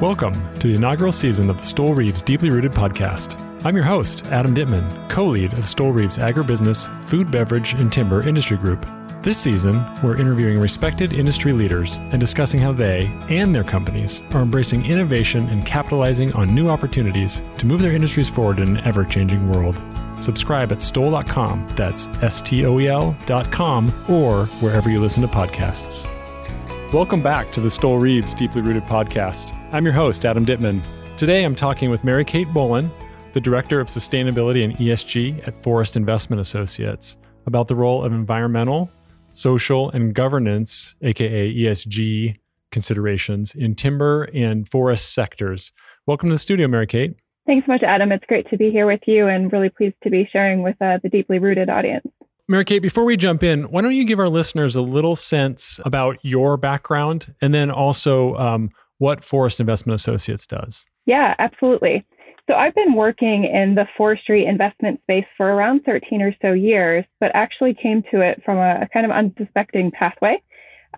Welcome to the inaugural season of the Stoel Rives Deeply Rooted podcast. I'm your host, Adam Dittman, co lead of Stoel Rives Agribusiness, Food, Beverage, and Timber Industry Group. This season, we're interviewing respected industry leaders and discussing how they and their companies are embracing innovation and capitalizing on new opportunities to move their industries forward in an ever changing world. Subscribe at stoel.com, that's S T O E L.com, or wherever you listen to podcasts. Welcome back to the Stoel Rives Deeply Rooted podcast. I'm your host, Adam Dittman. Today I'm talking with Mary Kate Bolin, the Director of Sustainability and ESG at Forest Investment Associates, about the role of environmental, social, and governance, aka ESG considerations, in timber and forest sectors. Welcome to the studio, Mary Kate. Thanks so much, Adam. It's great to be here with you and really pleased to be sharing with uh, the deeply rooted audience. Mary Kate, before we jump in, why don't you give our listeners a little sense about your background and then also um, what Forest Investment Associates does. Yeah, absolutely. So I've been working in the forestry investment space for around 13 or so years, but actually came to it from a, kind of unsuspecting pathway.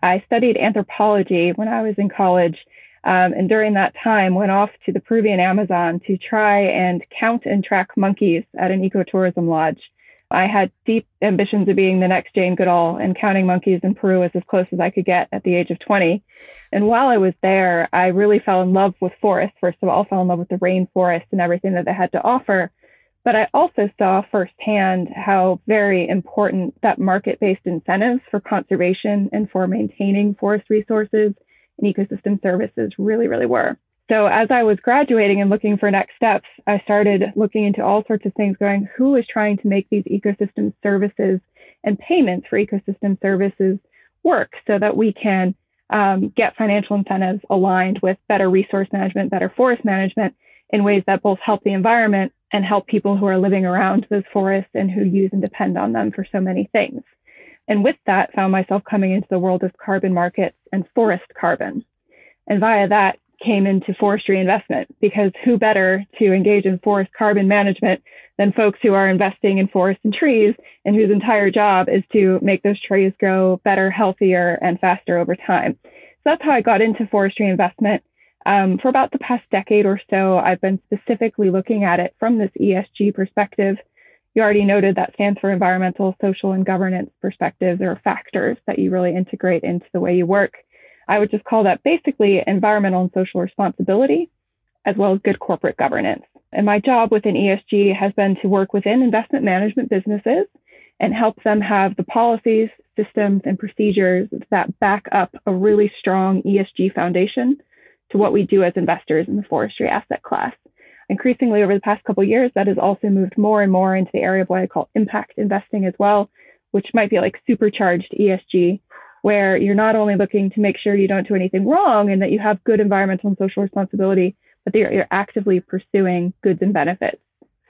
I studied anthropology when I was in college, um, and during that time went off to the Peruvian Amazon to try and count and track monkeys at an ecotourism lodge. I had deep ambitions of being the next Jane Goodall, and counting monkeys in Peru was as close as I could get at the age of 20. And while I was there, I really fell in love with forests. First of all, fell in love with the rainforest and everything that they had to offer. But I also saw firsthand how very important that market based incentives for conservation and for maintaining forest resources and ecosystem services really, really were. So as I was graduating and looking for next steps, I started looking into all sorts of things going, who is trying to make these ecosystem services and payments for ecosystem services work so that we can um, get financial incentives aligned with better resource management, better forest management in ways that both help the environment and help people who are living around those forests and who use and depend on them for so many things. And with that, found myself coming into the world of carbon markets and forest carbon. And via that, came into forestry investment because who better to engage in forest carbon management than folks who are investing in forests and trees and whose entire job is to make those trees grow better, healthier, and faster over time. So that's how I got into forestry investment. Um, for about the past decade or so, I've been specifically looking at it from this ESG perspective. You already noted that stands for environmental, social, and governance perspectives or factors that you really integrate into the way you work. I would just call that basically environmental and social responsibility, as well as good corporate governance. And my job within ESG has been to work within investment management businesses and help them have the policies, systems, and procedures that back up a really strong ESG foundation to what we do as investors in the forestry asset class. Increasingly over the past couple years, that has also moved more and more into the area of what I call impact investing as well, which might be like supercharged ESG where you're not only looking to make sure you don't do anything wrong and that you have good environmental and social responsibility, but you're, you're actively pursuing goods and benefits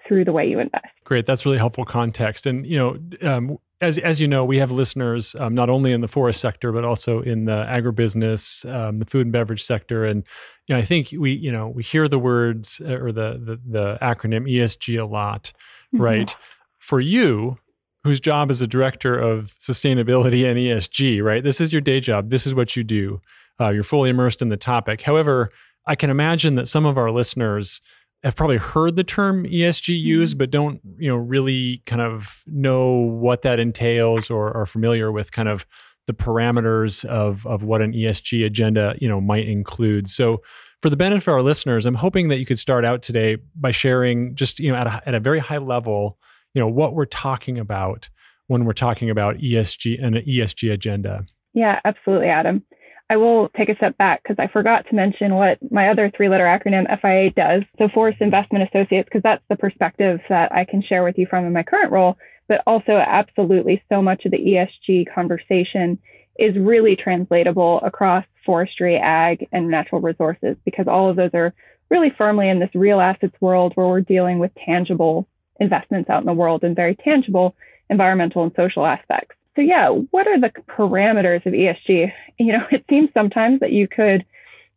through the way you invest. Great, that's really helpful context. And you know, um, as as you know, we have listeners um, not only in the forest sector but also in the agribusiness, um, the food and beverage sector, and you know, I think we you know we hear the words uh, or the the, the acronym ESG a lot, mm-hmm. right? For you, whose job is a director of sustainability and ESG, right? This is your day job. This is what you do. Uh, you're fully immersed in the topic. However, I can imagine that some of our listeners have probably heard the term ESG used, mm-hmm. but don't, you know, really kind of know what that entails or are familiar with kind of the parameters of of what an ESG agenda, you know, might include. So, for the benefit of our listeners, I'm hoping that you could start out today by sharing just, you know, at a, at a very high level, you know what we're talking about when we're talking about ESG and an ESG agenda. Yeah, absolutely, Adam. I will take a step back because I forgot to mention what my other three letter acronym FIA does. So, Forest Investment Associates, because that's the perspective that I can share with you from in my current role, but also absolutely so much of the ESG conversation is really translatable across forestry, ag, and natural resources because all of those are really firmly in this real assets world where we're dealing with tangible investments out in the world and very tangible environmental and social aspects. So yeah, what are the parameters of ESG? You know, it seems sometimes that you could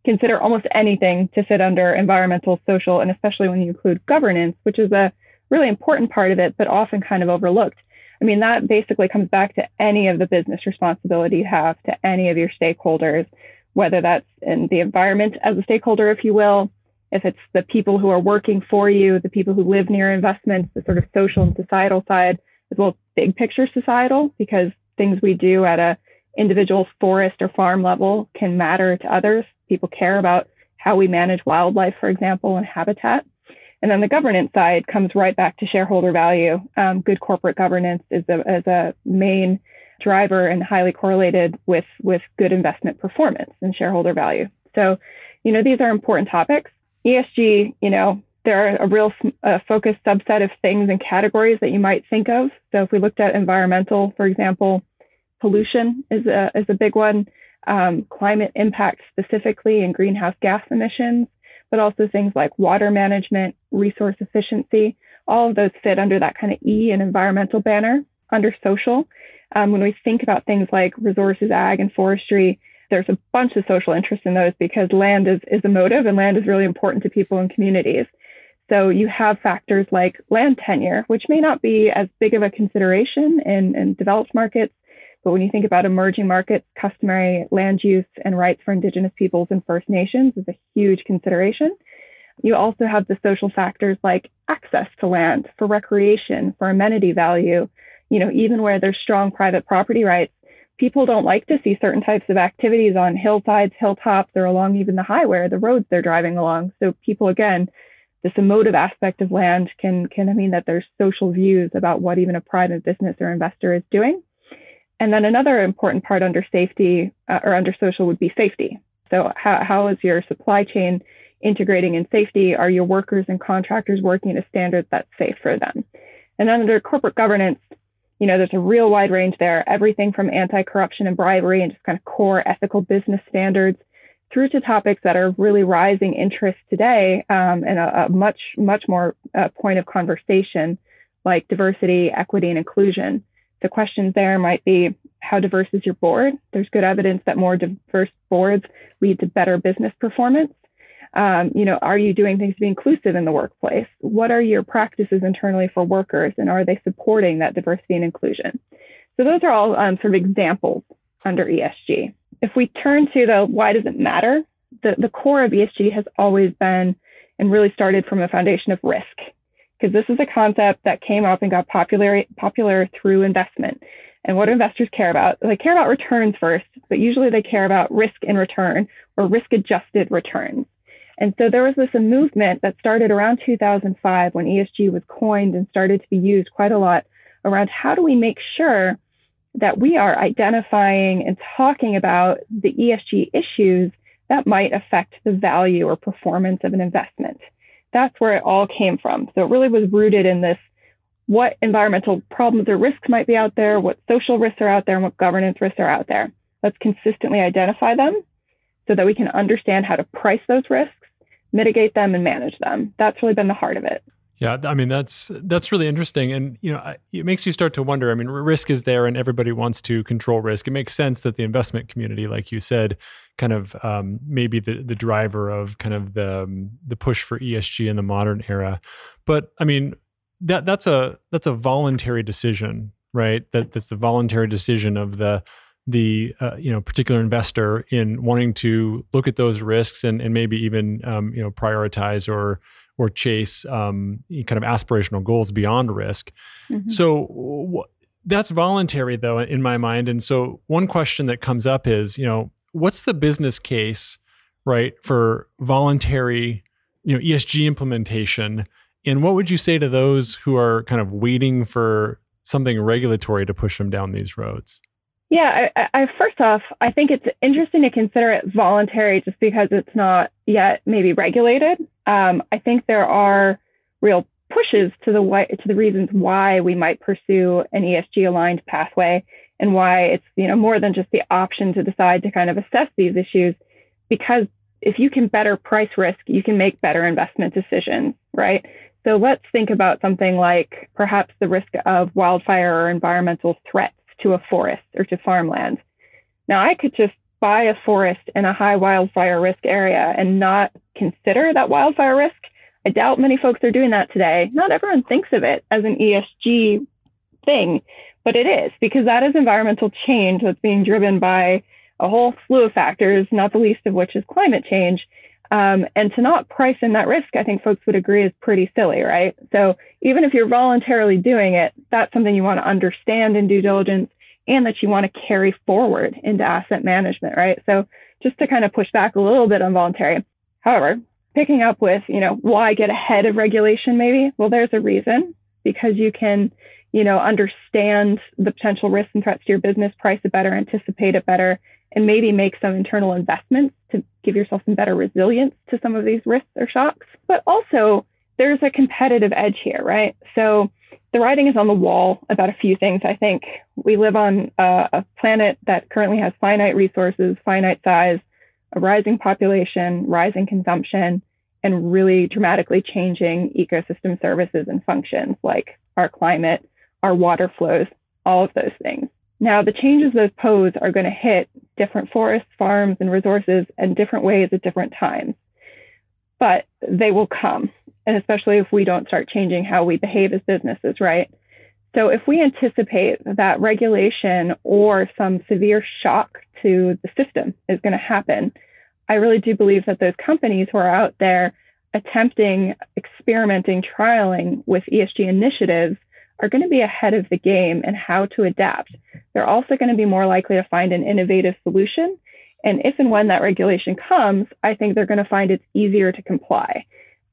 consider almost anything to fit under environmental, social, and especially when you include governance, which is a really important part of it, but often kind of overlooked. I mean, that basically comes back to any of the business responsibility you have to any of your stakeholders, whether that's in the environment as a stakeholder, if you will, if it's the people who are working for you, the people who live near investments, the sort of social and societal side, as well as big picture societal, because things we do at a individual forest or farm level can matter to others. People care about how we manage wildlife, for example, and habitat. And then the governance side comes right back to shareholder value. Um, good corporate governance is a, is a main driver and highly correlated with, with good investment performance and shareholder value. So, you know, these are important topics. ESG, you know, there are a real uh, focused subset of things and categories that you might think of. So if we looked at environmental, for example, pollution is a, is a big one, um, climate impact specifically and greenhouse gas emissions, but also things like water management, resource efficiency. All of those fit under that kind of E and environmental banner. Under social, um, when we think about things like resources, ag, and forestry, there's a bunch of social interest in those because land is, is a motive and land is really important to people and communities. So you have factors like land tenure, which may not be as big of a consideration in, in developed markets, but when you think about emerging markets, customary land use and rights for Indigenous peoples and First Nations is a huge consideration. You also have the social factors like access to land for recreation, for amenity value. You know, even where there's strong private property rights, people don't like to see certain types of activities on hillsides, hilltops, or along even the highway or the roads they're driving along. So people, again, this emotive aspect of land can can mean that there's social views about what even a private business or investor is doing. And then another important part under safety uh, or under social would be safety. So how, how is your supply chain integrating in safety? Are your workers and contractors working a standard that's safe for them? And then under corporate governance, you know, there's a real wide range there, everything from anti-corruption and bribery and just kind of core ethical business standards through to topics that are really rising interest today um, and a, a, much, much more uh, point of conversation like diversity, equity, and inclusion. The questions there might be how diverse is your board? There's good evidence that more diverse boards lead to better business performance. Um, you know, are you doing things to be inclusive in the workplace? What are your practices internally for workers, and are they supporting that diversity and inclusion? So those are all um, sort of examples under ESG. If we turn to the why does it matter, the, the core of ESG has always been and really started from a foundation of risk, because this is a concept that came up and got popular popular through investment. And what do investors care about? They care about returns first, but usually they care about risk in return or risk adjusted returns. And so there was this movement that started around 2005 when ESG was coined and started to be used quite a lot around how do we make sure that we are identifying and talking about the ESG issues that might affect the value or performance of an investment. That's where it all came from. So it really was rooted in this what environmental problems or risks might be out there, what social risks are out there, and what governance risks are out there. Let's consistently identify them so that we can understand how to price those risks mitigate them and manage them. That's really been the heart of it. Yeah, I mean that's that's really interesting, and you know it makes you start to wonder. I mean, risk is there, and everybody wants to control risk. It makes sense that the investment community, like you said, kind of um, maybe the the driver of kind of the um, the push for ESG in the modern era. But I mean that that's a that's a voluntary decision, right? That that's the voluntary decision of the the uh, you know particular investor in wanting to look at those risks and, and maybe even um, you know prioritize or or chase um, kind of aspirational goals beyond risk. Mm-hmm. So w- that's voluntary though in my mind. And so one question that comes up is you know what's the business case right for voluntary you know ESG implementation and what would you say to those who are kind of waiting for something regulatory to push them down these roads? Yeah, I, I, first off, I think it's interesting to consider it voluntary just because it's not yet maybe regulated. Um, I think there are real pushes to the why, to the reasons why we might pursue an ESG aligned pathway and why it's you know more than just the option to decide to kind of assess these issues because if you can better price risk, you can make better investment decisions, right? So let's think about something like perhaps the risk of wildfire or environmental threats to a forest or to farmland. Now, I could just buy a forest in a high wildfire risk area and not consider that wildfire risk. I doubt many folks are doing that today. Not everyone thinks of it as an ESG thing, but it is because that is environmental change that's being driven by a whole slew of factors, not the least of which is climate change. Um, and to not price in that risk, I think folks would agree is pretty silly, right? So even if you're voluntarily doing it, that's something you want to understand in due diligence and that you want to carry forward into asset management, right? So just to kind of push back a little bit on voluntary. However, picking up with, you know, why get ahead of regulation maybe? Well, there's a reason because you can, you know, understand the potential risks and threats to your business, price it better, anticipate it better, and maybe make some internal investments to give yourself some better resilience to some of these risks or shocks. But also, there's a competitive edge here, right? So the writing is on the wall about a few things. I think we live on a, a planet that currently has finite resources, finite size, a rising population, rising consumption, and really dramatically changing ecosystem services and functions like our climate, our water flows, all of those things. Now, the changes those pose are going to hit different forests, farms, and resources in different ways at different times. But they will come, and especially if we don't start changing how we behave as businesses, right? So, if we anticipate that regulation or some severe shock to the system is going to happen, I really do believe that those companies who are out there attempting, experimenting, trialing with ESG initiatives are going to be ahead of the game in how to adapt. They're also going to be more likely to find an innovative solution. And if and when that regulation comes, I think they're going to find it's easier to comply.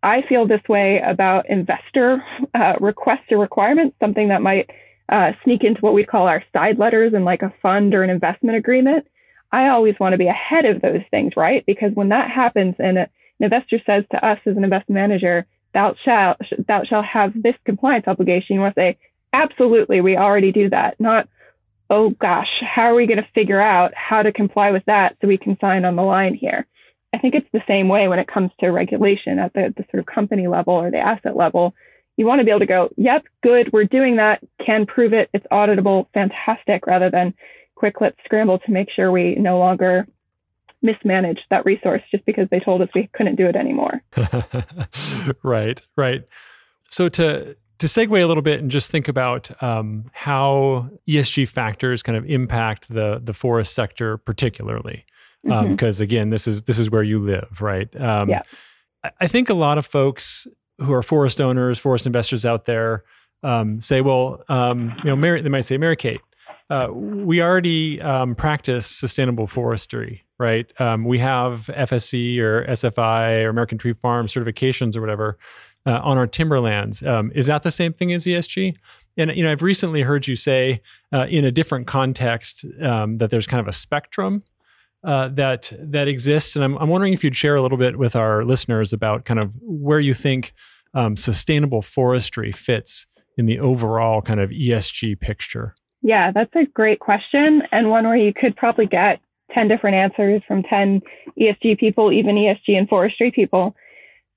I feel this way about investor uh, requests or requirements, something that might uh, sneak into what we call our side letters in like a fund or an investment agreement. I always want to be ahead of those things, right? Because when that happens and an investor says to us as an investment manager, thou shalt thou shalt have this compliance obligation, you want to say, absolutely, we already do that. Not, oh gosh, how are we going to figure out how to comply with that so we can sign on the line here? I think it's the same way when it comes to regulation at the, the sort of company level or the asset level. You want to be able to go, yep, good, we're doing that, can prove it, it's auditable, fantastic, rather than quick, let's scramble to make sure we no longer mismanage that resource just because they told us we couldn't do it anymore. right, right. So to to segue a little bit and just think about um, how ESG factors kind of impact the the forest sector particularly, because um, mm-hmm. again, this is this is where you live, right? Um, yeah. I think a lot of folks who are forest owners, forest investors out there, um, say, well, um, you know, Mary, they might say, Mary Kate, uh, we already um, practice sustainable forestry, right? Um, we have FSC or SFI or American Tree Farm certifications or whatever uh, on our timberlands. Um, is that the same thing as ESG? And you know, I've recently heard you say uh, in a different context um, that there's kind of a spectrum uh, that that exists, and I'm, I'm wondering if you'd share a little bit with our listeners about kind of where you think um, sustainable forestry fits in the overall kind of ESG picture. Yeah, that's a great question, and one where you could probably get 10 different answers from 10 ESG people, even ESG and forestry people.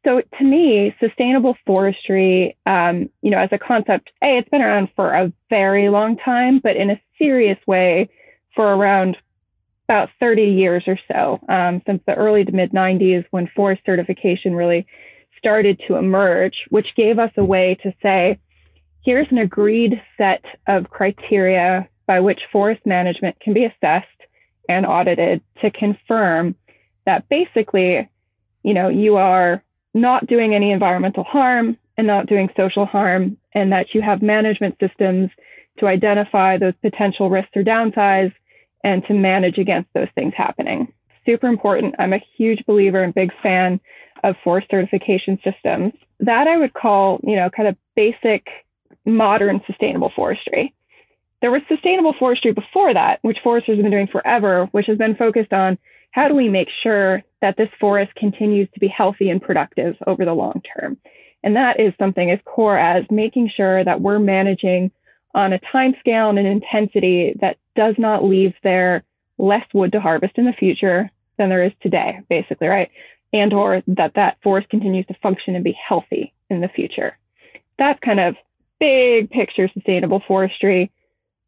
So to me, sustainable forestry, um, you know, as a concept, A, it's been around for a very long time, but in a serious way for around about 30 years or so, um, since the early to mid 90s when forest certification really started to emerge, which gave us a way to say, here's an agreed set of criteria by which forest management can be assessed and audited to confirm that basically, you know, you are not doing any environmental harm and not doing social harm, and that you have management systems to identify those potential risks or downsides and to manage against those things happening. Super important. I'm a huge believer and big fan of forest certification systems. That I would call, you know, kind of basic modern sustainable forestry. There was sustainable forestry before that, which foresters have been doing forever, which has been focused on how do we make sure that this forest continues to be healthy and productive over the long term. And that is something as core as making sure that we're managing on a time scale and an intensity that does not leave there less wood to harvest in the future than there is today, basically, right? And or that that forest continues to function and be healthy in the future. That's kind of big picture sustainable forestry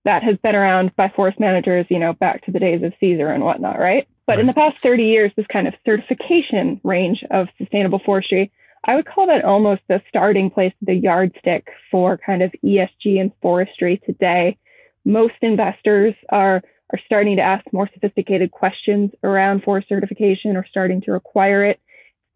that has been around by forest managers, you know, back to the days of Caesar and whatnot, right? But right. in the past 30 years, this kind of certification range of sustainable forestry, I would call that almost the starting place, the yardstick for kind of ESG and forestry today. Most investors are are starting to ask more sophisticated questions around forest certification or starting to require it.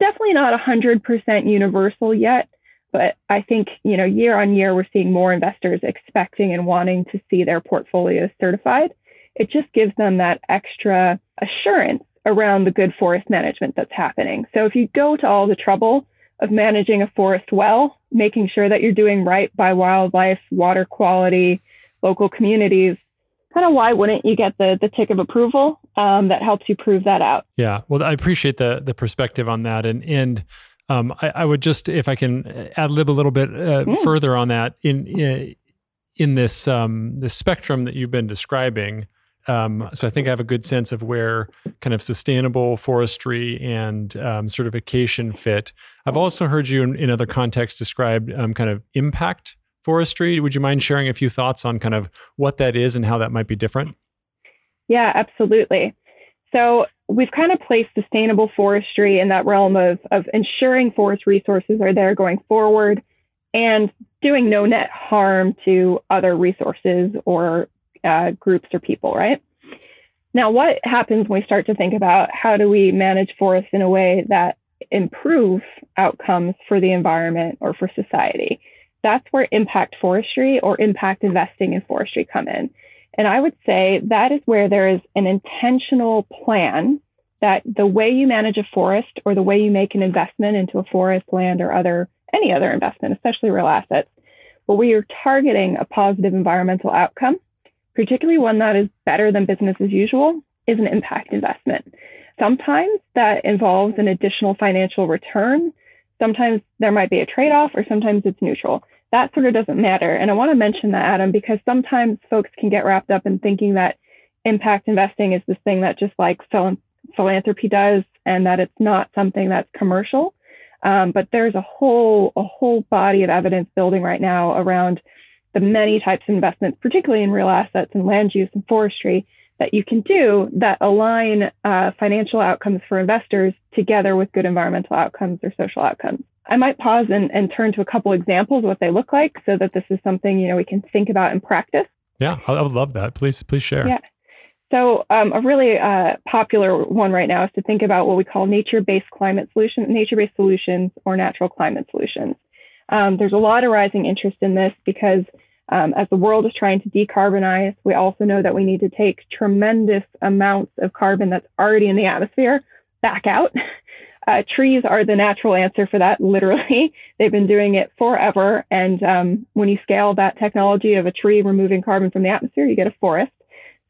Definitely not 100% universal yet, but I think, you know, year on year, we're seeing more investors expecting and wanting to see their portfolios certified. It just gives them that extra assurance around the good forest management that's happening. So if you go to all the trouble of managing a forest well, making sure that you're doing right by wildlife, water quality, local communities, kind of why wouldn't you get the the tick of approval um, that helps you prove that out? Yeah, well, I appreciate the the perspective on that, and and um, I, I, would just if I can add lib a little bit uh, mm. further on that in in, in this um, this spectrum that you've been describing. Um, so I think I have a good sense of where kind of sustainable forestry and um, certification fit. I've also heard you in, in other contexts describe um, kind of impact forestry. Would you mind sharing a few thoughts on kind of what that is and how that might be different? Yeah, absolutely. So we've kind of placed sustainable forestry in that realm of, of ensuring forest resources are there going forward and doing no net harm to other resources or uh, groups or people, right? Now, what happens when we start to think about how do we manage forests in a way that improve outcomes for the environment or for society? that's where impact forestry or impact investing in forestry come in. And I would say that is where there is an intentional plan that the way you manage a forest or the way you make an investment into a forest, land, or other any other investment, especially real assets, but we are targeting a positive environmental outcome, particularly one that is better than business as usual, is an impact investment. Sometimes that involves an additional financial return. Sometimes there might be a trade off, or sometimes it's neutral that sort of doesn't matter. And I want to mention that, Adam, because sometimes folks can get wrapped up in thinking that impact investing is this thing that just like philanthropy does and that it's not something that's commercial. Um, but there's a whole a whole body of evidence building right now around the many types of investments, particularly in real assets and land use and forestry, that you can do that align uh, financial outcomes for investors together with good environmental outcomes or social outcomes. I might pause and, and turn to a couple examples of what they look like so that this is something, you know, we can think about in practice. Yeah, I would love that. Please, please share. Yeah. So um, a really uh, popular one right now is to think about what we call nature-based climate solutions, nature-based solutions, or natural climate solutions. Um, there's a lot of rising interest in this because um, as the world is trying to decarbonize, we also know that we need to take tremendous amounts of carbon that's already in the atmosphere back out Uh, trees are the natural answer for that, literally. They've been doing it forever. And um, when you scale that technology of a tree removing carbon from the atmosphere, you get a forest.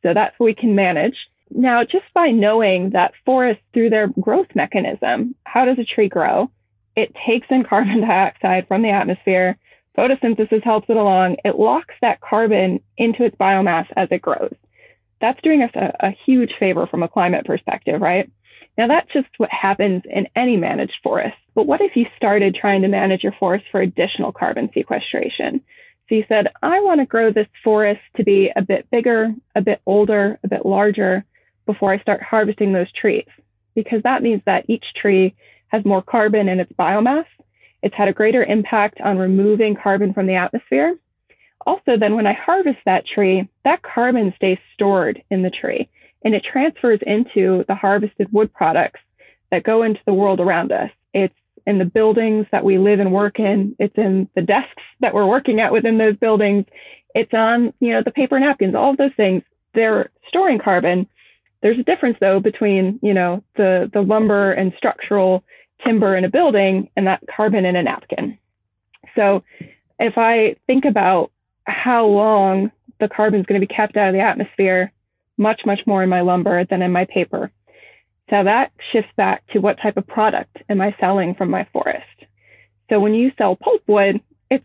So that's what we can manage. Now, just by knowing that forests, through their growth mechanism, how does a tree grow? It takes in carbon dioxide from the atmosphere. Photosynthesis helps it along. It locks that carbon into its biomass as it grows. That's doing us a, a huge favor from a climate perspective, right? Now, that's just what happens in any managed forest. But what if you started trying to manage your forest for additional carbon sequestration? So you said, I want to grow this forest to be a bit bigger, a bit older, a bit larger before I start harvesting those trees, because that means that each tree has more carbon in its biomass. It's had a greater impact on removing carbon from the atmosphere. Also, then when I harvest that tree, that carbon stays stored in the tree and it transfers into the harvested wood products that go into the world around us. It's in the buildings that we live and work in. It's in the desks that we're working at within those buildings. It's on, you know, the paper napkins, all of those things. They're storing carbon. There's a difference though between, you know, the, the lumber and structural timber in a building and that carbon in a napkin. So if I think about how long the carbon is going to be kept out of the atmosphere much, much more in my lumber than in my paper. So that shifts back to what type of product am I selling from my forest. So when you sell pulpwood, it's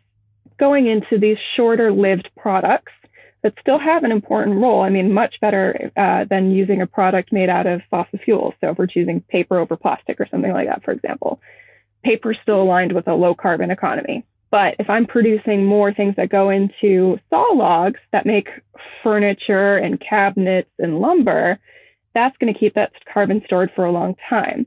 going into these shorter lived products that still have an important role. I mean, much better uh, than using a product made out of fossil fuels. So if we're choosing paper over plastic or something like that, for example, paper still aligned with a low carbon economy. But if I'm producing more things that go into saw logs that make furniture and cabinets and lumber, that's going to keep that carbon stored for a long time.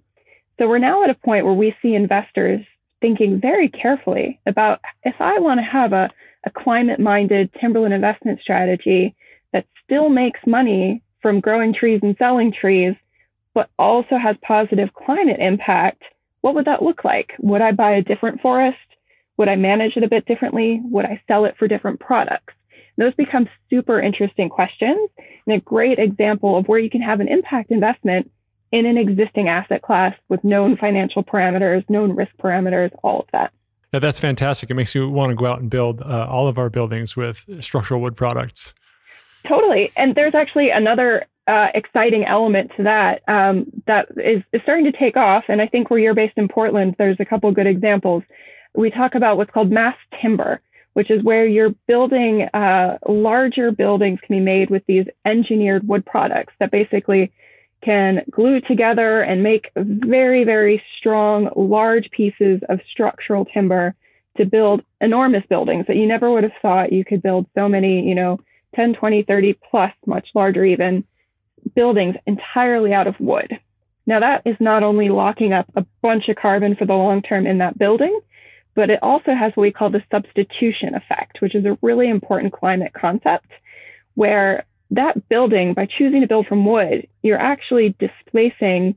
So we're now at a point where we see investors thinking very carefully about if I want to have a, a climate minded timberland investment strategy that still makes money from growing trees and selling trees, but also has positive climate impact, what would that look like? Would I buy a different forest? Would I manage it a bit differently? Would I sell it for different products? Those become super interesting questions and a great example of where you can have an impact investment in an existing asset class with known financial parameters, known risk parameters, all of that. Yeah, that's fantastic. It makes you want to go out and build uh, all of our buildings with structural wood products. Totally. And there's actually another uh, exciting element to that um, that is, is starting to take off. And I think where you're based in Portland, there's a couple good examples. We talk about what's called mass timber, which is where you're building uh, larger buildings can be made with these engineered wood products that basically can glue together and make very, very strong, large pieces of structural timber to build enormous buildings that you never would have thought you could build so many, you know, 10, 20, 30 plus, much larger even, buildings entirely out of wood. Now, that is not only locking up a bunch of carbon for the long term in that building, but it also has what we call the substitution effect, which is a really important climate concept where that building, by choosing to build from wood, you're actually displacing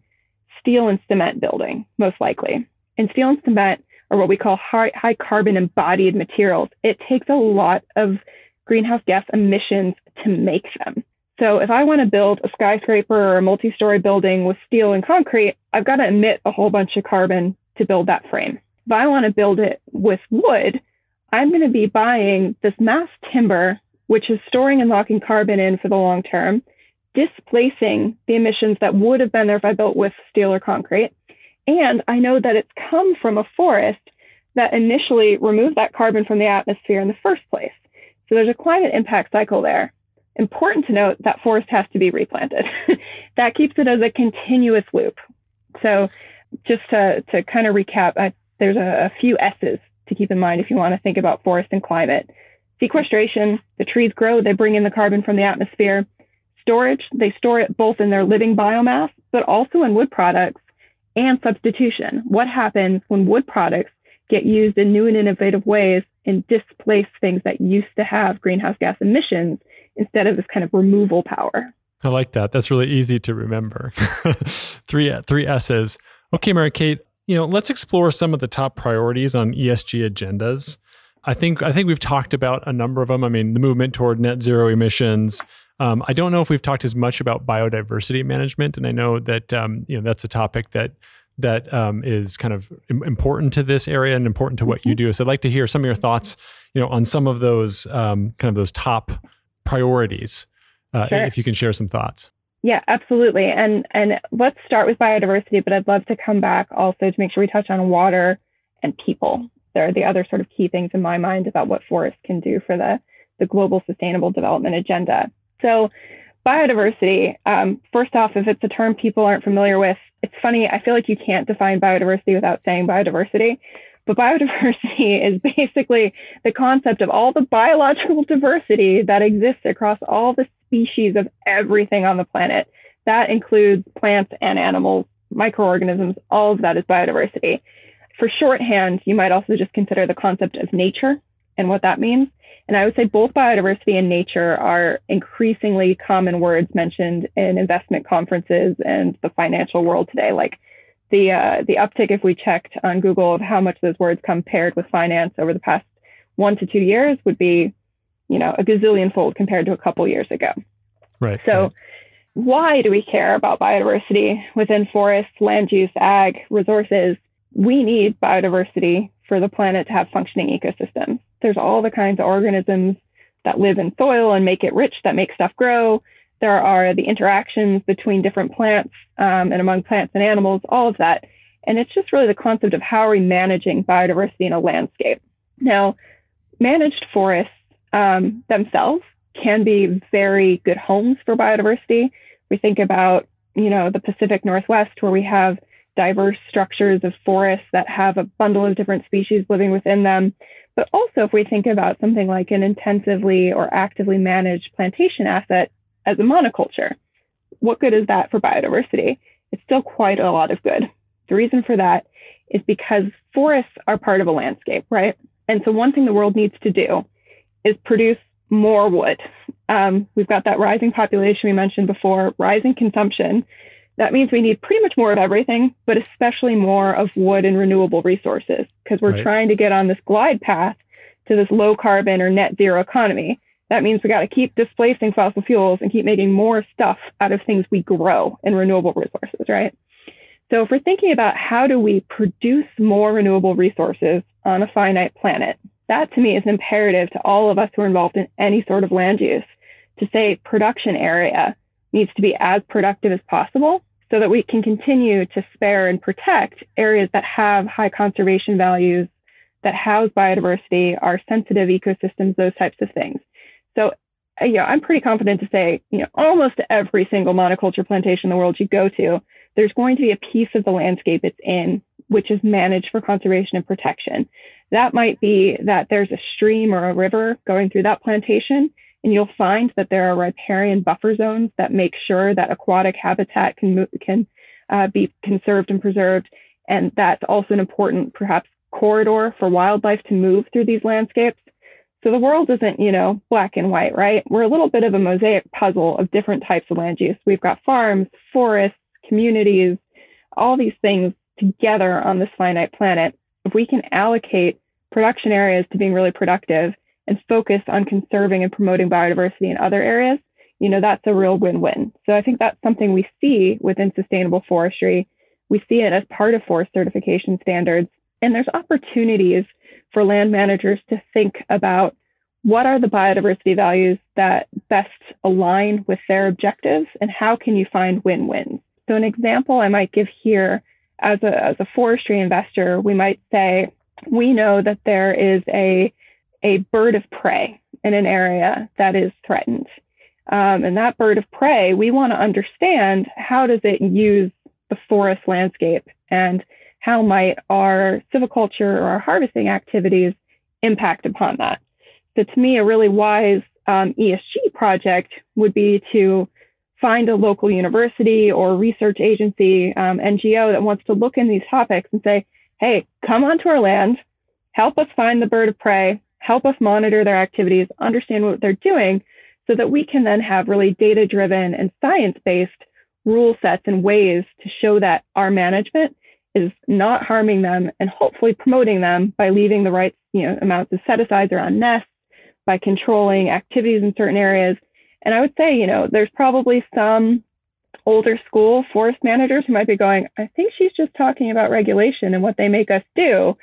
steel and cement building, most likely. And steel and cement are what we call high, high carbon embodied materials. It takes a lot of greenhouse gas emissions to make them. So if I want to build a skyscraper or a multi-story building with steel and concrete, I've got to emit a whole bunch of carbon to build that frame. If I want to build it with wood, I'm going to be buying this mass timber which is storing and locking carbon in for the long term, displacing the emissions that would have been there if I built with steel or concrete. And I know that it's come from a forest that initially removed that carbon from the atmosphere in the first place. So there's a climate impact cycle there. Important to note that forest has to be replanted. that keeps it as a continuous loop. So just to, to kind of recap, I, there's a, a few S's to keep in mind if you want to think about forest and climate. Sequestration, the trees grow, they bring in the carbon from the atmosphere. Storage, they store it both in their living biomass, but also in wood products. And substitution, what happens when wood products get used in new and innovative ways and displace things that used to have greenhouse gas emissions instead of this kind of removal power. I like that. That's really easy to remember. three three S's. Okay, Mary Kate, you know, let's explore some of the top priorities on ESG agendas. I think I think we've talked about a number of them. I mean, the movement toward net zero emissions. Um, I don't know if we've talked as much about biodiversity management, and I know that um, you know that's a topic that that um, is kind of important to this area and important to what mm-hmm. you do. So I'd like to hear some of your thoughts, you know, on some of those um, kind of those top priorities. Uh, sure. If you can share some thoughts. Yeah, absolutely. And and let's start with biodiversity, but I'd love to come back also to make sure we touch on water and people There are the other sort of key things in my mind about what forests can do for the, the global sustainable development agenda. So, biodiversity, um, first off, if it's a term people aren't familiar with, it's funny. I feel like you can't define biodiversity without saying biodiversity. But biodiversity is basically the concept of all the biological diversity that exists across all the species of everything on the planet. That includes plants and animals, microorganisms, all of that is biodiversity. For shorthand, you might also just consider the concept of nature and what that means. And I would say both biodiversity and nature are increasingly common words mentioned in investment conferences and the financial world today. Like the uh, the uptick, if we checked on Google, of how much those words come paired with finance over the past one to two years would be, you know, a gazillion fold compared to a couple years ago. Right. So. Right. Why do we care about biodiversity within forests, land use, ag, resources? we need biodiversity for the planet to have functioning ecosystems. There's all the kinds of organisms that live in soil and make it rich, that make stuff grow. There are the interactions between different plants um, and among plants and animals, all of that. And it's just really the concept of how are we managing biodiversity in a landscape. Now, managed forests um, themselves can be very good homes for biodiversity. We think about, you know, the Pacific Northwest where we have diverse structures of forests that have a bundle of different species living within them. But also, if we think about something like an intensively or actively managed plantation asset as a monoculture, what good is that for biodiversity? It's still quite a lot of good. The reason for that is because forests are part of a landscape, right? And so, one thing the world needs to do is produce more wood. Um, we've got that rising population we mentioned before, rising consumption. That means we need pretty much more of everything, but especially more of wood and renewable resources because we're right. trying to get on this glide path to this low carbon or net zero economy. That means we got to keep displacing fossil fuels and keep making more stuff out of things we grow in renewable resources, right? So if we're thinking about how do we produce more renewable resources on a finite planet, that to me is imperative to all of us who are involved in any sort of land use to say production area needs to be as productive as possible so that we can continue to spare and protect areas that have high conservation values, that house biodiversity, are sensitive ecosystems, those types of things. So, uh, you know, I'm pretty confident to say, you know, almost every single monoculture plantation in the world you go to, there's going to be a piece of the landscape it's in which is managed for conservation and protection. That might be that there's a stream or a river going through that plantation, and you'll find that there are riparian buffer zones that make sure that aquatic habitat can can uh, be conserved and preserved. And that's also an important, perhaps, corridor for wildlife to move through these landscapes. So the world isn't, you know, black and white, right? We're a little bit of a mosaic puzzle of different types of land use. We've got farms, forests, communities, all these things together on this finite planet. If we can allocate production areas to being really productive and focus on conserving and promoting biodiversity in other areas, you know, that's a real win-win. So I think that's something we see within sustainable forestry. We see it as part of forest certification standards. And there's opportunities for land managers to think about what are the biodiversity values that best align with their objectives and how can you find win-wins. So an example I might give here as a, as a forestry investor, we might say, we know that there is a, a bird of prey in an area that is threatened. Um, and that bird of prey, we want to understand how does it use the forest landscape and how might our silviculture or our harvesting activities impact upon that. So to me, a really wise um, ESG project would be to find a local university or research agency, um, NGO that wants to look in these topics and say, hey, come onto our land, help us find the bird of prey, help us monitor their activities, understand what they're doing, so that we can then have really data driven and science based rule sets and ways to show that our management is not harming them and hopefully promoting them by leaving the right you know, amounts of set asides around nests, by controlling activities in certain areas, and I would say, you know, there's probably some older school forest managers who might be going, I think she's just talking about regulation and what they make us do.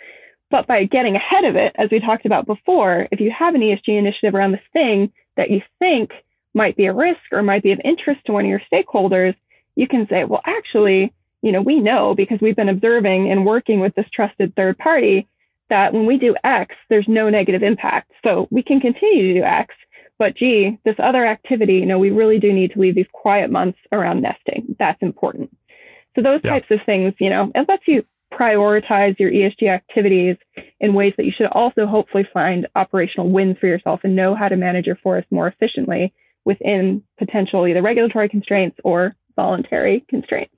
But by getting ahead of it, as we talked about before, if you have an ESG initiative around this thing that you think might be a risk or might be of interest to one of your stakeholders, you can say, well, actually, you know, we know because we've been observing and working with this trusted third party that when we do X, there's no negative impact. So we can continue to do X but gee, this other activity, you know, we really do need to leave these quiet months around nesting. That's important. So those yeah. types of things, you know, it lets you prioritize your ESG activities in ways that you should also hopefully find operational wins for yourself and know how to manage your forest more efficiently within potential either regulatory constraints or voluntary constraints.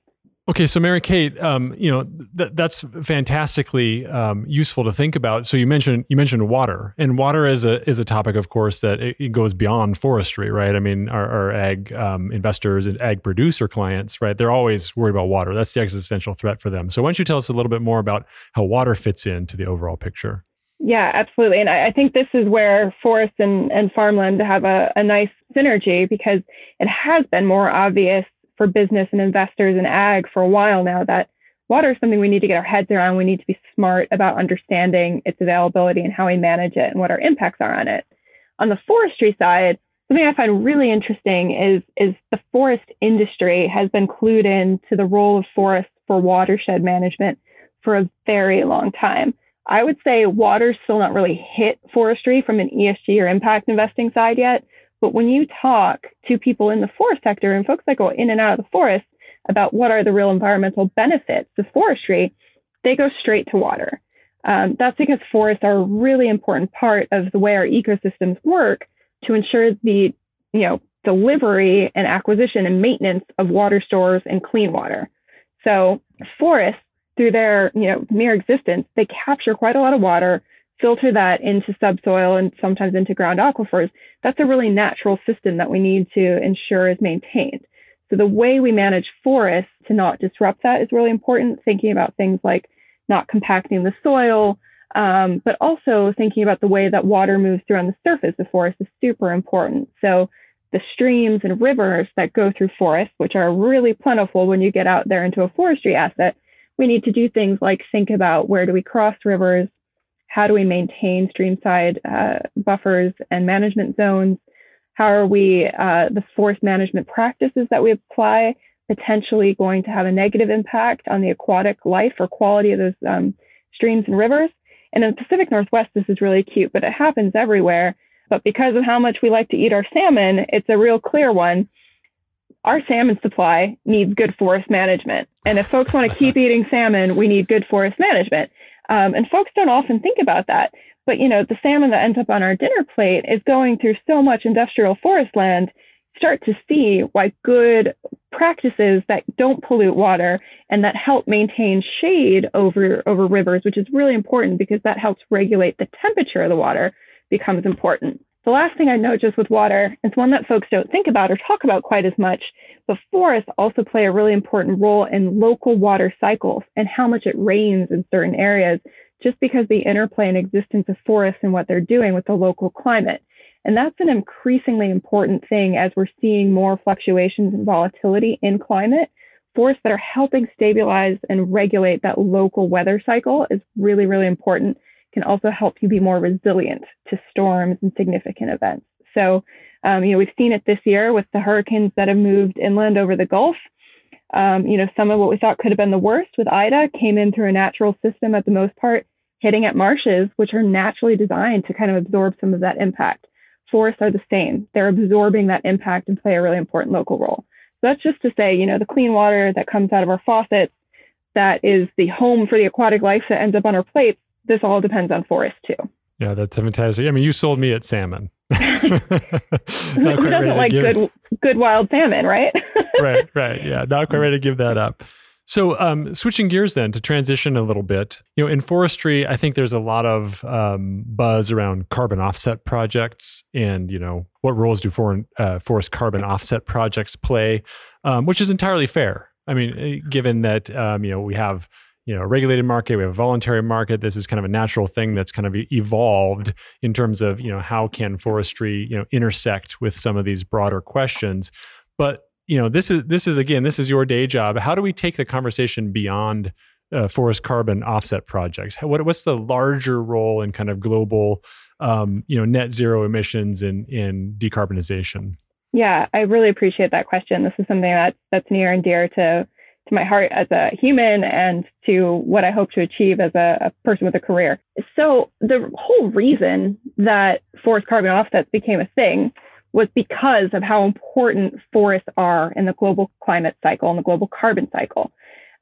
Okay, so Mary Kate, um, you know th- that's fantastically um, useful to think about. So you mentioned you mentioned water, and water is a is a topic, of course, that it, it goes beyond forestry, right? I mean, our, our ag um, investors and ag producer clients, right? They're always worried about water. That's the existential threat for them. So why don't you tell us a little bit more about how water fits into the overall picture? Yeah, absolutely. And I, I think this is where forest and, and farmland have a, a nice synergy because it has been more obvious for business and investors and ag for a while now that water is something we need to get our heads around. We need to be smart about understanding its availability and how we manage it and what our impacts are on it. On the forestry side, something I find really interesting is, is the forest industry has been clued in to the role of forests for watershed management for a very long time. I would say water's still not really hit forestry from an ESG or impact investing side yet, but when you talk to people in the forest sector and folks that go in and out of the forest about what are the real environmental benefits of forestry, they go straight to water. Um, that's because forests are a really important part of the way our ecosystems work to ensure the you know delivery and acquisition and maintenance of water stores and clean water. So forests, through their you know mere existence, they capture quite a lot of water filter that into subsoil and sometimes into ground aquifers, that's a really natural system that we need to ensure is maintained. So the way we manage forests to not disrupt that is really important, thinking about things like not compacting the soil, um, but also thinking about the way that water moves through on the surface of forests is super important. So the streams and rivers that go through forests, which are really plentiful when you get out there into a forestry asset, we need to do things like think about where do we cross rivers, how do we maintain streamside uh, buffers and management zones, how are we uh, the forest management practices that we apply potentially going to have a negative impact on the aquatic life or quality of those um, streams and rivers. And in the Pacific Northwest, this is really cute, but it happens everywhere. But because of how much we like to eat our salmon, it's a real clear one. Our salmon supply needs good forest management. And if folks want to keep eating salmon, we need good forest management. Um, and folks don't often think about that. But, you know, the salmon that ends up on our dinner plate is going through so much industrial forest land start to see why good practices that don't pollute water and that help maintain shade over over rivers which is really important because that helps regulate the temperature of the water becomes important the last thing I note just with water is one that folks don't think about or talk about quite as much but forests also play a really important role in local water cycles and how much it rains in certain areas just because the interplay and existence of forests and what they're doing with the local climate and that's an increasingly important thing as we're seeing more fluctuations and volatility in climate. Forests that are helping stabilize and regulate that local weather cycle is really, really important. Can also help you be more resilient to storms and significant events. So, um, you know, we've seen it this year with the hurricanes that have moved inland over the Gulf. Um, you know, some of what we thought could have been the worst with Ida came in through a natural system at the most part, hitting at marshes, which are naturally designed to kind of absorb some of that impact forests are the same. They're absorbing that impact and play a really important local role. So that's just to say, you know, the clean water that comes out of our faucets, that is the home for the aquatic life that ends up on our plates. This all depends on forest too. Yeah, that's fantastic. I mean, you sold me at salmon. Who doesn't like good, it. good wild salmon, right? right, right. Yeah, not quite ready to give that up. So, um, switching gears then to transition a little bit, you know, in forestry, I think there's a lot of um, buzz around carbon offset projects, and you know, what roles do foreign, uh, forest carbon offset projects play, um, which is entirely fair. I mean, eh, given that um, you know we have you know regulated market, we have a voluntary market. This is kind of a natural thing that's kind of evolved in terms of you know how can forestry you know intersect with some of these broader questions, but you know this is this is again this is your day job. How do we take the conversation beyond uh, forest carbon offset projects? What, what's the larger role in kind of global um, you know net zero emissions and in, in decarbonization? Yeah i really appreciate that question. This is something that that's near and dear to to my heart as a human and to what i hope to achieve as a, a person with a career so the whole reason that forest carbon offsets became a thing was because of how important forests are in the global climate cycle and the global carbon cycle.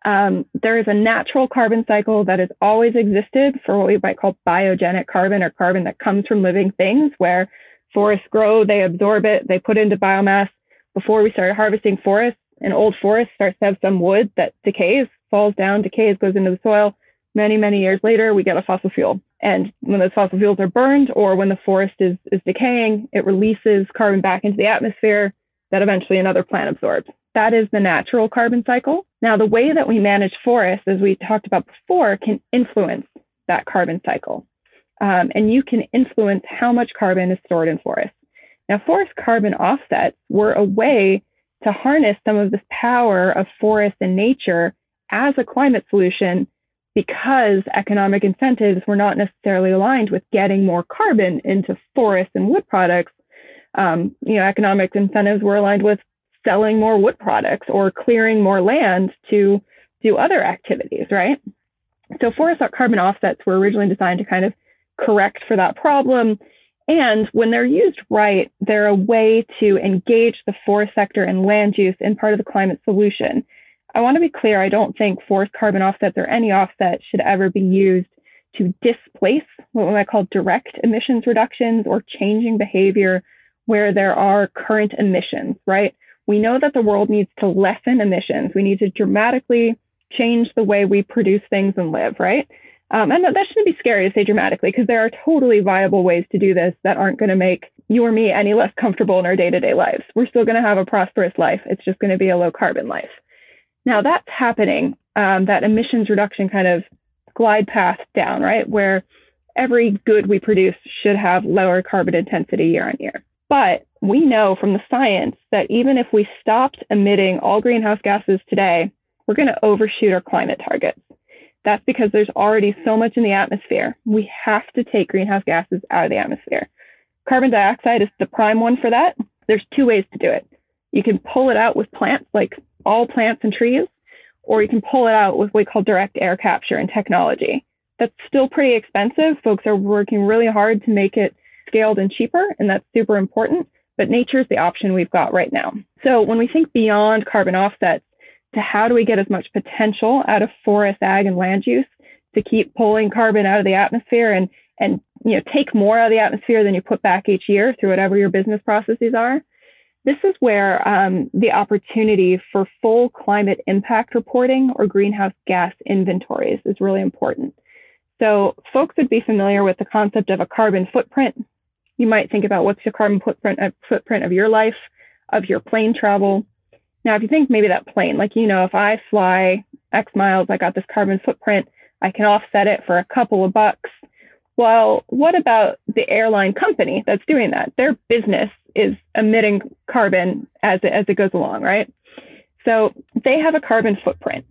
Um, there is a natural carbon cycle that has always existed for what we might call biogenic carbon or carbon that comes from living things, where forests grow, they absorb it, they put into biomass. Before we started harvesting forests, an old forest starts to have some wood that decays, falls down, decays, goes into the soil. Many, many years later, we get a fossil fuel. And when those fossil fuels are burned or when the forest is, is decaying, it releases carbon back into the atmosphere that eventually another plant absorbs. That is the natural carbon cycle. Now, the way that we manage forests, as we talked about before, can influence that carbon cycle. Um, and you can influence how much carbon is stored in forests. Now, forest carbon offsets were a way to harness some of this power of forests and nature as a climate solution because economic incentives were not necessarily aligned with getting more carbon into forests and wood products, um, you know, economic incentives were aligned with selling more wood products or clearing more land to do other activities, right? So forest carbon offsets were originally designed to kind of correct for that problem. And when they're used right, they're a way to engage the forest sector and land use in part of the climate solution. I want to be clear, I don't think forest carbon offsets or any offset should ever be used to displace what we might call direct emissions reductions or changing behavior where there are current emissions, right? We know that the world needs to lessen emissions. We need to dramatically change the way we produce things and live, right? Um, and that shouldn't be scary to say dramatically because there are totally viable ways to do this that aren't going to make you or me any less comfortable in our day to day lives. We're still going to have a prosperous life. It's just going to be a low carbon life. Now that's happening, um, that emissions reduction kind of glide path down, right? Where every good we produce should have lower carbon intensity year on year. But we know from the science that even if we stopped emitting all greenhouse gases today, we're going to overshoot our climate targets. That's because there's already so much in the atmosphere. We have to take greenhouse gases out of the atmosphere. Carbon dioxide is the prime one for that. There's two ways to do it. You can pull it out with plants, like all plants and trees, or you can pull it out with what we call direct air capture and technology. That's still pretty expensive. Folks are working really hard to make it scaled and cheaper, and that's super important. But nature is the option we've got right now. So when we think beyond carbon offsets to how do we get as much potential out of forest, ag, and land use to keep pulling carbon out of the atmosphere and and you know take more out of the atmosphere than you put back each year through whatever your business processes are. This is where um, the opportunity for full climate impact reporting or greenhouse gas inventories is really important. So folks would be familiar with the concept of a carbon footprint. You might think about what's the carbon footprint, uh, footprint of your life, of your plane travel. Now, if you think maybe that plane, like, you know, if I fly X miles, I got this carbon footprint, I can offset it for a couple of bucks. Well, what about the airline company that's doing that? Their business is emitting carbon as it, as it goes along, right? So they have a carbon footprint.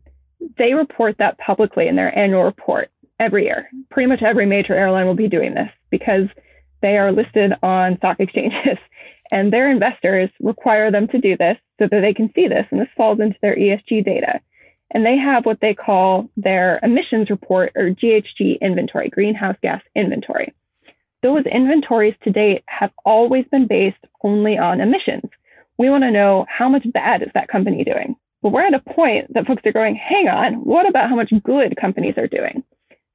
They report that publicly in their annual report every year. Pretty much every major airline will be doing this because they are listed on stock exchanges and their investors require them to do this so that they can see this. And this falls into their ESG data. And they have what they call their emissions report or GHG inventory, greenhouse gas inventory. Those inventories to date have always been based only on emissions. We want to know how much bad is that company doing? But we're at a point that folks are going, hang on, what about how much good companies are doing?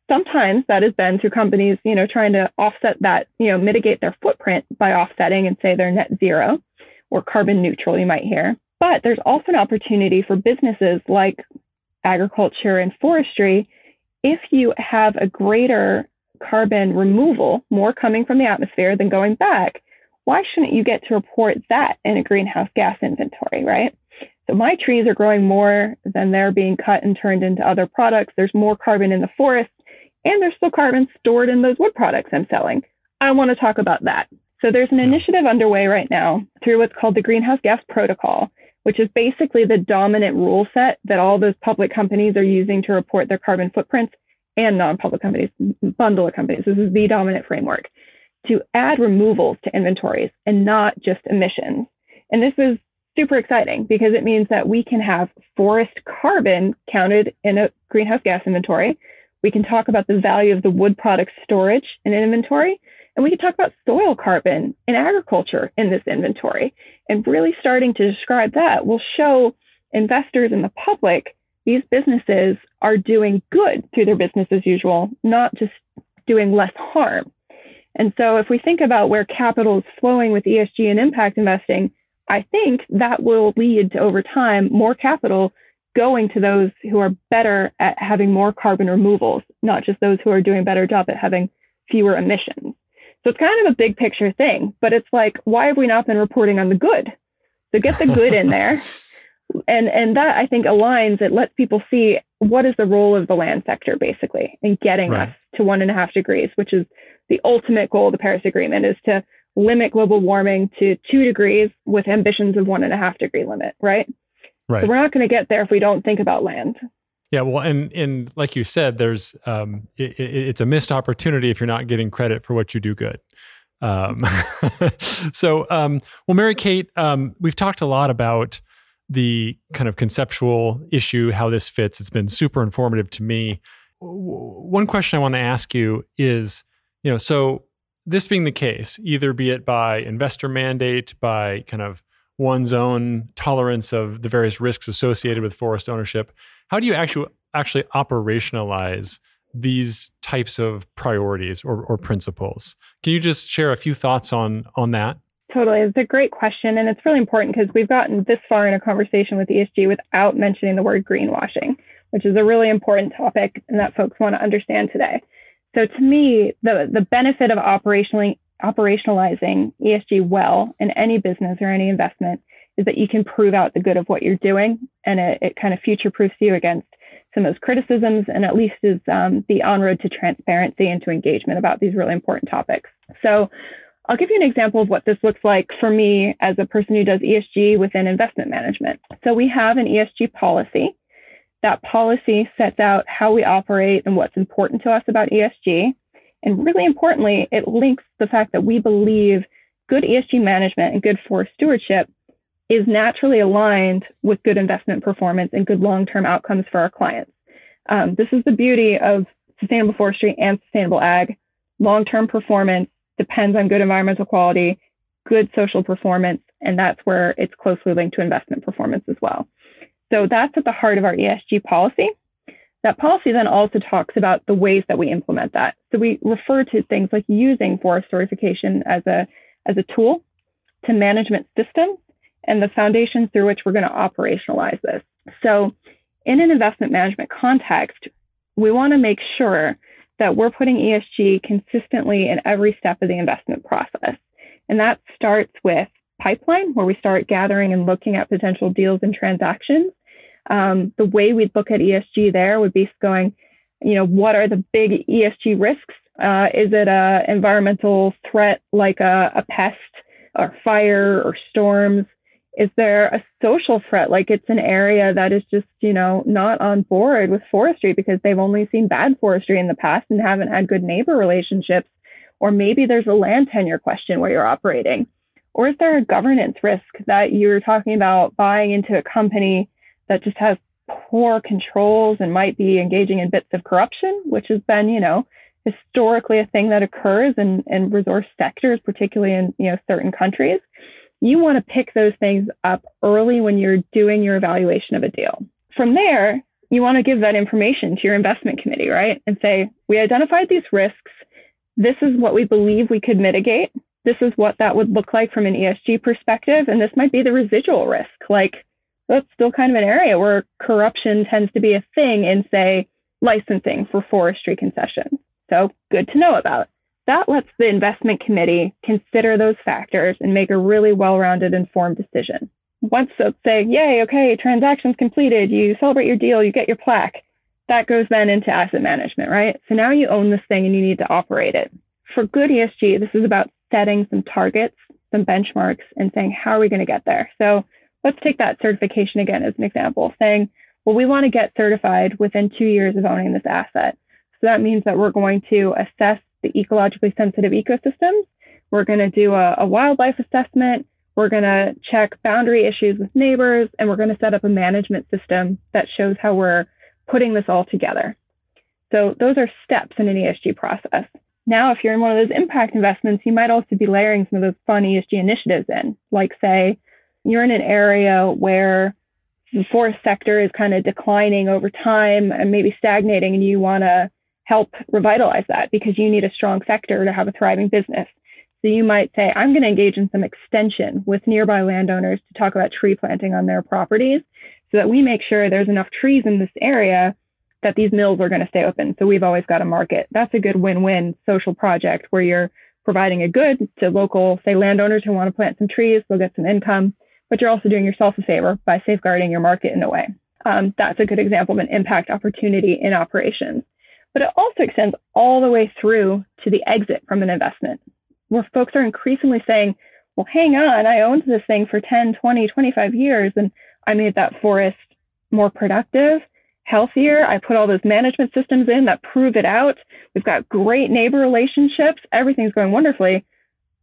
Sometimes that has been through companies, you know, trying to offset that, you know, mitigate their footprint by offsetting and say they're net zero or carbon neutral, you might hear. But there's also an opportunity for businesses like agriculture and forestry if you have a greater carbon removal, more coming from the atmosphere than going back, why shouldn't you get to report that in a greenhouse gas inventory, right? So my trees are growing more than they're being cut and turned into other products. There's more carbon in the forest, and there's still carbon stored in those wood products I'm selling. I want to talk about that. So there's an initiative underway right now through what's called the Greenhouse Gas Protocol, which is basically the dominant rule set that all those public companies are using to report their carbon footprints and non-public companies, bundle of companies. This is the dominant framework to add removals to inventories and not just emissions. And this is super exciting because it means that we can have forest carbon counted in a greenhouse gas inventory. We can talk about the value of the wood product storage in an inventory. And we can talk about soil carbon in agriculture in this inventory. And really starting to describe that will show investors and the public these businesses are doing good through their business as usual, not just doing less harm. And so if we think about where capital is flowing with ESG and impact investing, I think that will lead to over time more capital going to those who are better at having more carbon removals, not just those who are doing a better job at having fewer emissions. So it's kind of a big picture thing, but it's like, why have we not been reporting on the good? So get the good in there and and that I think aligns. It lets people see what is the role of the land sector basically in getting right. us to one and a half degrees, which is the ultimate goal of the Paris Agreement, is to limit global warming to two degrees with ambitions of one and a half degree limit. Right. Right. So we're not going to get there if we don't think about land. Yeah, well, and and like you said, there's um, it, it's a missed opportunity if you're not getting credit for what you do good. Um, so, um, well, Mary Kate, um, we've talked a lot about the kind of conceptual issue, how this fits. It's been super informative to me. One question I want to ask you is, you know, so this being the case, either be it by investor mandate, by kind of one's own tolerance of the various risks associated with forest ownership, how do you actually actually operationalize these types of priorities or, or principles? Can you just share a few thoughts on on that? Totally. It's a great question. And it's really important because we've gotten this far in a conversation with ESG without mentioning the word greenwashing, which is a really important topic and that folks want to understand today. So to me, the, the benefit of operationally operationalizing ESG well in any business or any investment is that you can prove out the good of what you're doing and it, it kind of future proofs you against some of those criticisms and at least is um, the on road to transparency and to engagement about these really important topics. So I'll give you an example of what this looks like for me as a person who does ESG within investment management. So we have an ESG policy. That policy sets out how we operate and what's important to us about ESG. And really importantly, it links the fact that we believe good ESG management and good forest stewardship is naturally aligned with good investment performance and good long term outcomes for our clients. Um, this is the beauty of sustainable forestry and sustainable ag. Long term performance depends on good environmental quality, good social performance, and that's where it's closely linked to investment performance as well. So that's at the heart of our ESG policy. That policy then also talks about the ways that we implement that. So we refer to things like using forest certification as a, as a tool to management systems and the foundations through which we're going to operationalize this. So in an investment management context, we want to make sure that we're putting ESG consistently in every step of the investment process. And that starts with pipeline, where we start gathering and looking at potential deals and transactions. Um, the way we'd look at ESG there would be going, you know, what are the big ESG risks? Uh, is it a environmental threat like a, a pest or fire or storms? is there a social threat like it's an area that is just you know not on board with forestry because they've only seen bad forestry in the past and haven't had good neighbor relationships or maybe there's a land tenure question where you're operating or is there a governance risk that you're talking about buying into a company that just has poor controls and might be engaging in bits of corruption which has been you know historically a thing that occurs in, in resource sectors particularly in you know certain countries you want to pick those things up early when you're doing your evaluation of a deal. From there, you want to give that information to your investment committee, right? And say, we identified these risks. This is what we believe we could mitigate. This is what that would look like from an ESG perspective. And this might be the residual risk. Like that's still kind of an area where corruption tends to be a thing in, say, licensing for forestry concessions. So good to know about. That lets the investment committee consider those factors and make a really well rounded, informed decision. Once they say, yay, okay, transaction's completed, you celebrate your deal, you get your plaque, that goes then into asset management, right? So now you own this thing and you need to operate it. For good ESG, this is about setting some targets, some benchmarks, and saying, how are we going to get there? So let's take that certification again as an example, saying, well, we want to get certified within two years of owning this asset. So that means that we're going to assess the ecologically sensitive ecosystems. We're going to do a, a wildlife assessment. We're going to check boundary issues with neighbors, and we're going to set up a management system that shows how we're putting this all together. So those are steps in an ESG process. Now, if you're in one of those impact investments, you might also be layering some of those fun ESG initiatives in, like say you're in an area where the forest sector is kind of declining over time and maybe stagnating, and you want to help revitalize that because you need a strong sector to have a thriving business. So you might say, I'm going to engage in some extension with nearby landowners to talk about tree planting on their properties so that we make sure there's enough trees in this area that these mills are going to stay open. So we've always got a market. That's a good win-win social project where you're providing a good to local, say, landowners who want to plant some trees, they'll get some income, but you're also doing yourself a favor by safeguarding your market in a way. Um, that's a good example of an impact opportunity in operations but it also extends all the way through to the exit from an investment, where folks are increasingly saying, well, hang on, I owned this thing for 10, 20, 25 years, and I made that forest more productive, healthier. I put all those management systems in that prove it out. We've got great neighbor relationships. Everything's going wonderfully.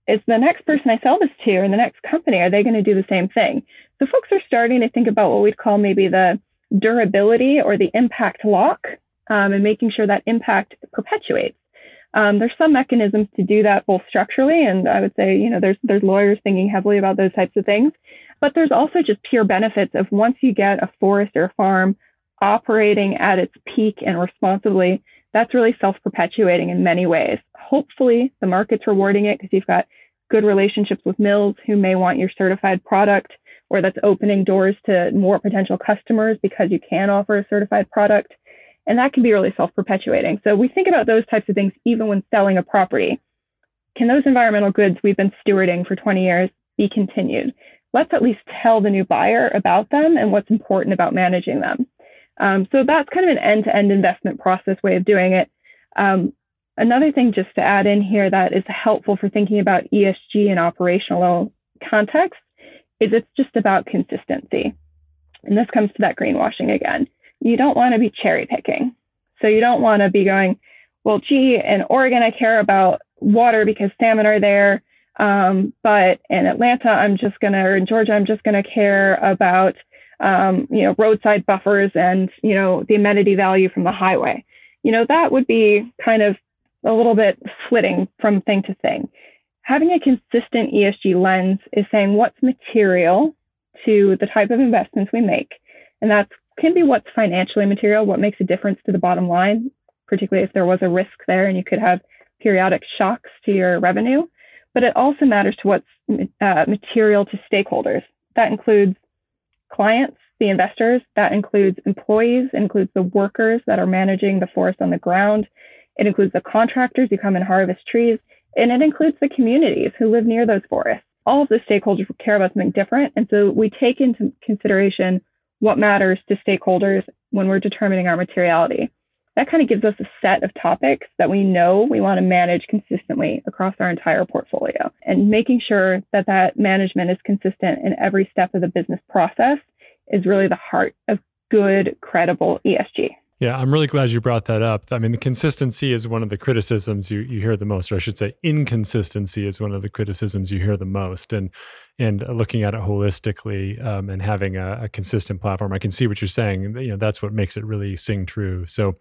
Is the next person I sell this to or the next company, are they going to do the same thing? So folks are starting to think about what we'd call maybe the durability or the impact lock um, and making sure that impact perpetuates. Um, there's some mechanisms to do that both structurally, and I would say, you know, there's there's lawyers thinking heavily about those types of things. But there's also just pure benefits of once you get a forest or a farm operating at its peak and responsibly, that's really self-perpetuating in many ways. Hopefully, the market's rewarding it because you've got good relationships with mills who may want your certified product, or that's opening doors to more potential customers because you can offer a certified product. And that can be really self perpetuating. So we think about those types of things even when selling a property. Can those environmental goods we've been stewarding for 20 years be continued? Let's at least tell the new buyer about them and what's important about managing them. Um, so that's kind of an end to end investment process way of doing it. Um, another thing just to add in here that is helpful for thinking about ESG in operational context is it's just about consistency. And this comes to that greenwashing again. You don't want to be cherry picking. So you don't want to be going, well, gee, in Oregon, I care about water because salmon are there. Um, but in Atlanta, I'm just going to, or in Georgia, I'm just going to care about, um, you know, roadside buffers and, you know, the amenity value from the highway. You know, that would be kind of a little bit flitting from thing to thing having a consistent ESG lens is saying what's material to the type of investments we make. And that can be what's financially material, what makes a difference to the bottom line, particularly if there was a risk there and you could have periodic shocks to your revenue. But it also matters to what's uh, material to stakeholders. That includes clients, the investors, that includes employees, includes the workers that are managing the forest on the ground, it includes the contractors who come and harvest trees, and it includes the communities who live near those forests. All of the stakeholders care about something different. And so we take into consideration what matters to stakeholders when we're determining our materiality. That kind of gives us a set of topics that we know we want to manage consistently across our entire portfolio. And making sure that that management is consistent in every step of the business process is really the heart of good, credible ESG. Yeah, I'm really glad you brought that up. I mean, the consistency is one of the criticisms you, you hear the most, or I should say, inconsistency is one of the criticisms you hear the most. And and looking at it holistically um, and having a, a, consistent platform, I can see what you're saying. You know, that's what makes it really sing true. So,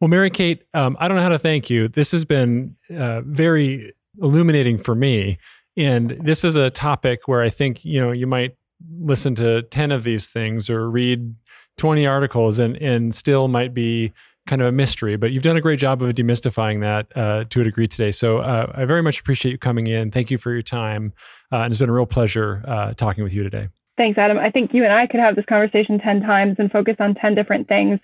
well, Mary Kate, um, I don't know how to thank you. This has been uh, very illuminating for me, and this is a topic where I think you know you might listen to ten of these things or read 20 articles and and still might be kind of a mystery, but you've done a great job of demystifying that uh, to a degree today. So uh, I very much appreciate you coming in. Thank you for your time. Uh, and it's been a real pleasure uh, talking with you today. Thanks, Adam. I think you and I could have this conversation 10 times and focus on 10 different things.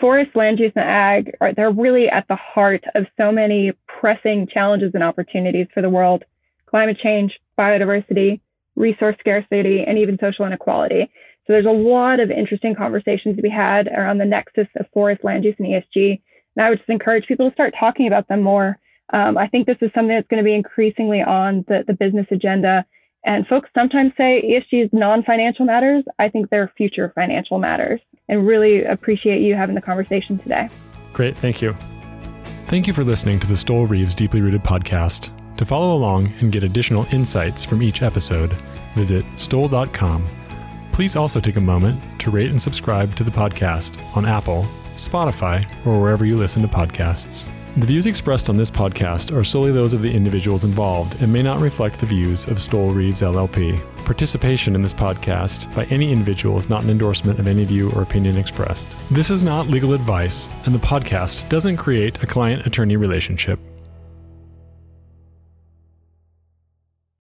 Forest, land use, and ag are they're really at the heart of so many pressing challenges and opportunities for the world. Climate change, biodiversity, resource scarcity, and even social inequality. So there's a lot of interesting conversations to be had around the nexus of forest land use and ESG. And I would just encourage people to start talking about them more. Um, I think this is something that's going to be increasingly on the, the business agenda. And folks sometimes say ESG is non-financial matters. I think they're future financial matters and really appreciate you having the conversation today. Great. Thank you. Thank you for listening to the Stoel Rives Deeply Rooted podcast. To follow along and get additional insights from each episode, visit stoel.com Please also take a moment to rate and subscribe to the podcast on Apple, Spotify, or wherever you listen to podcasts. The views expressed on this podcast are solely those of the individuals involved and may not reflect the views of Stoel Rives LLP. Participation in this podcast by any individual is not an endorsement of any view or opinion expressed. This is not legal advice, and the podcast doesn't create a client attorney relationship.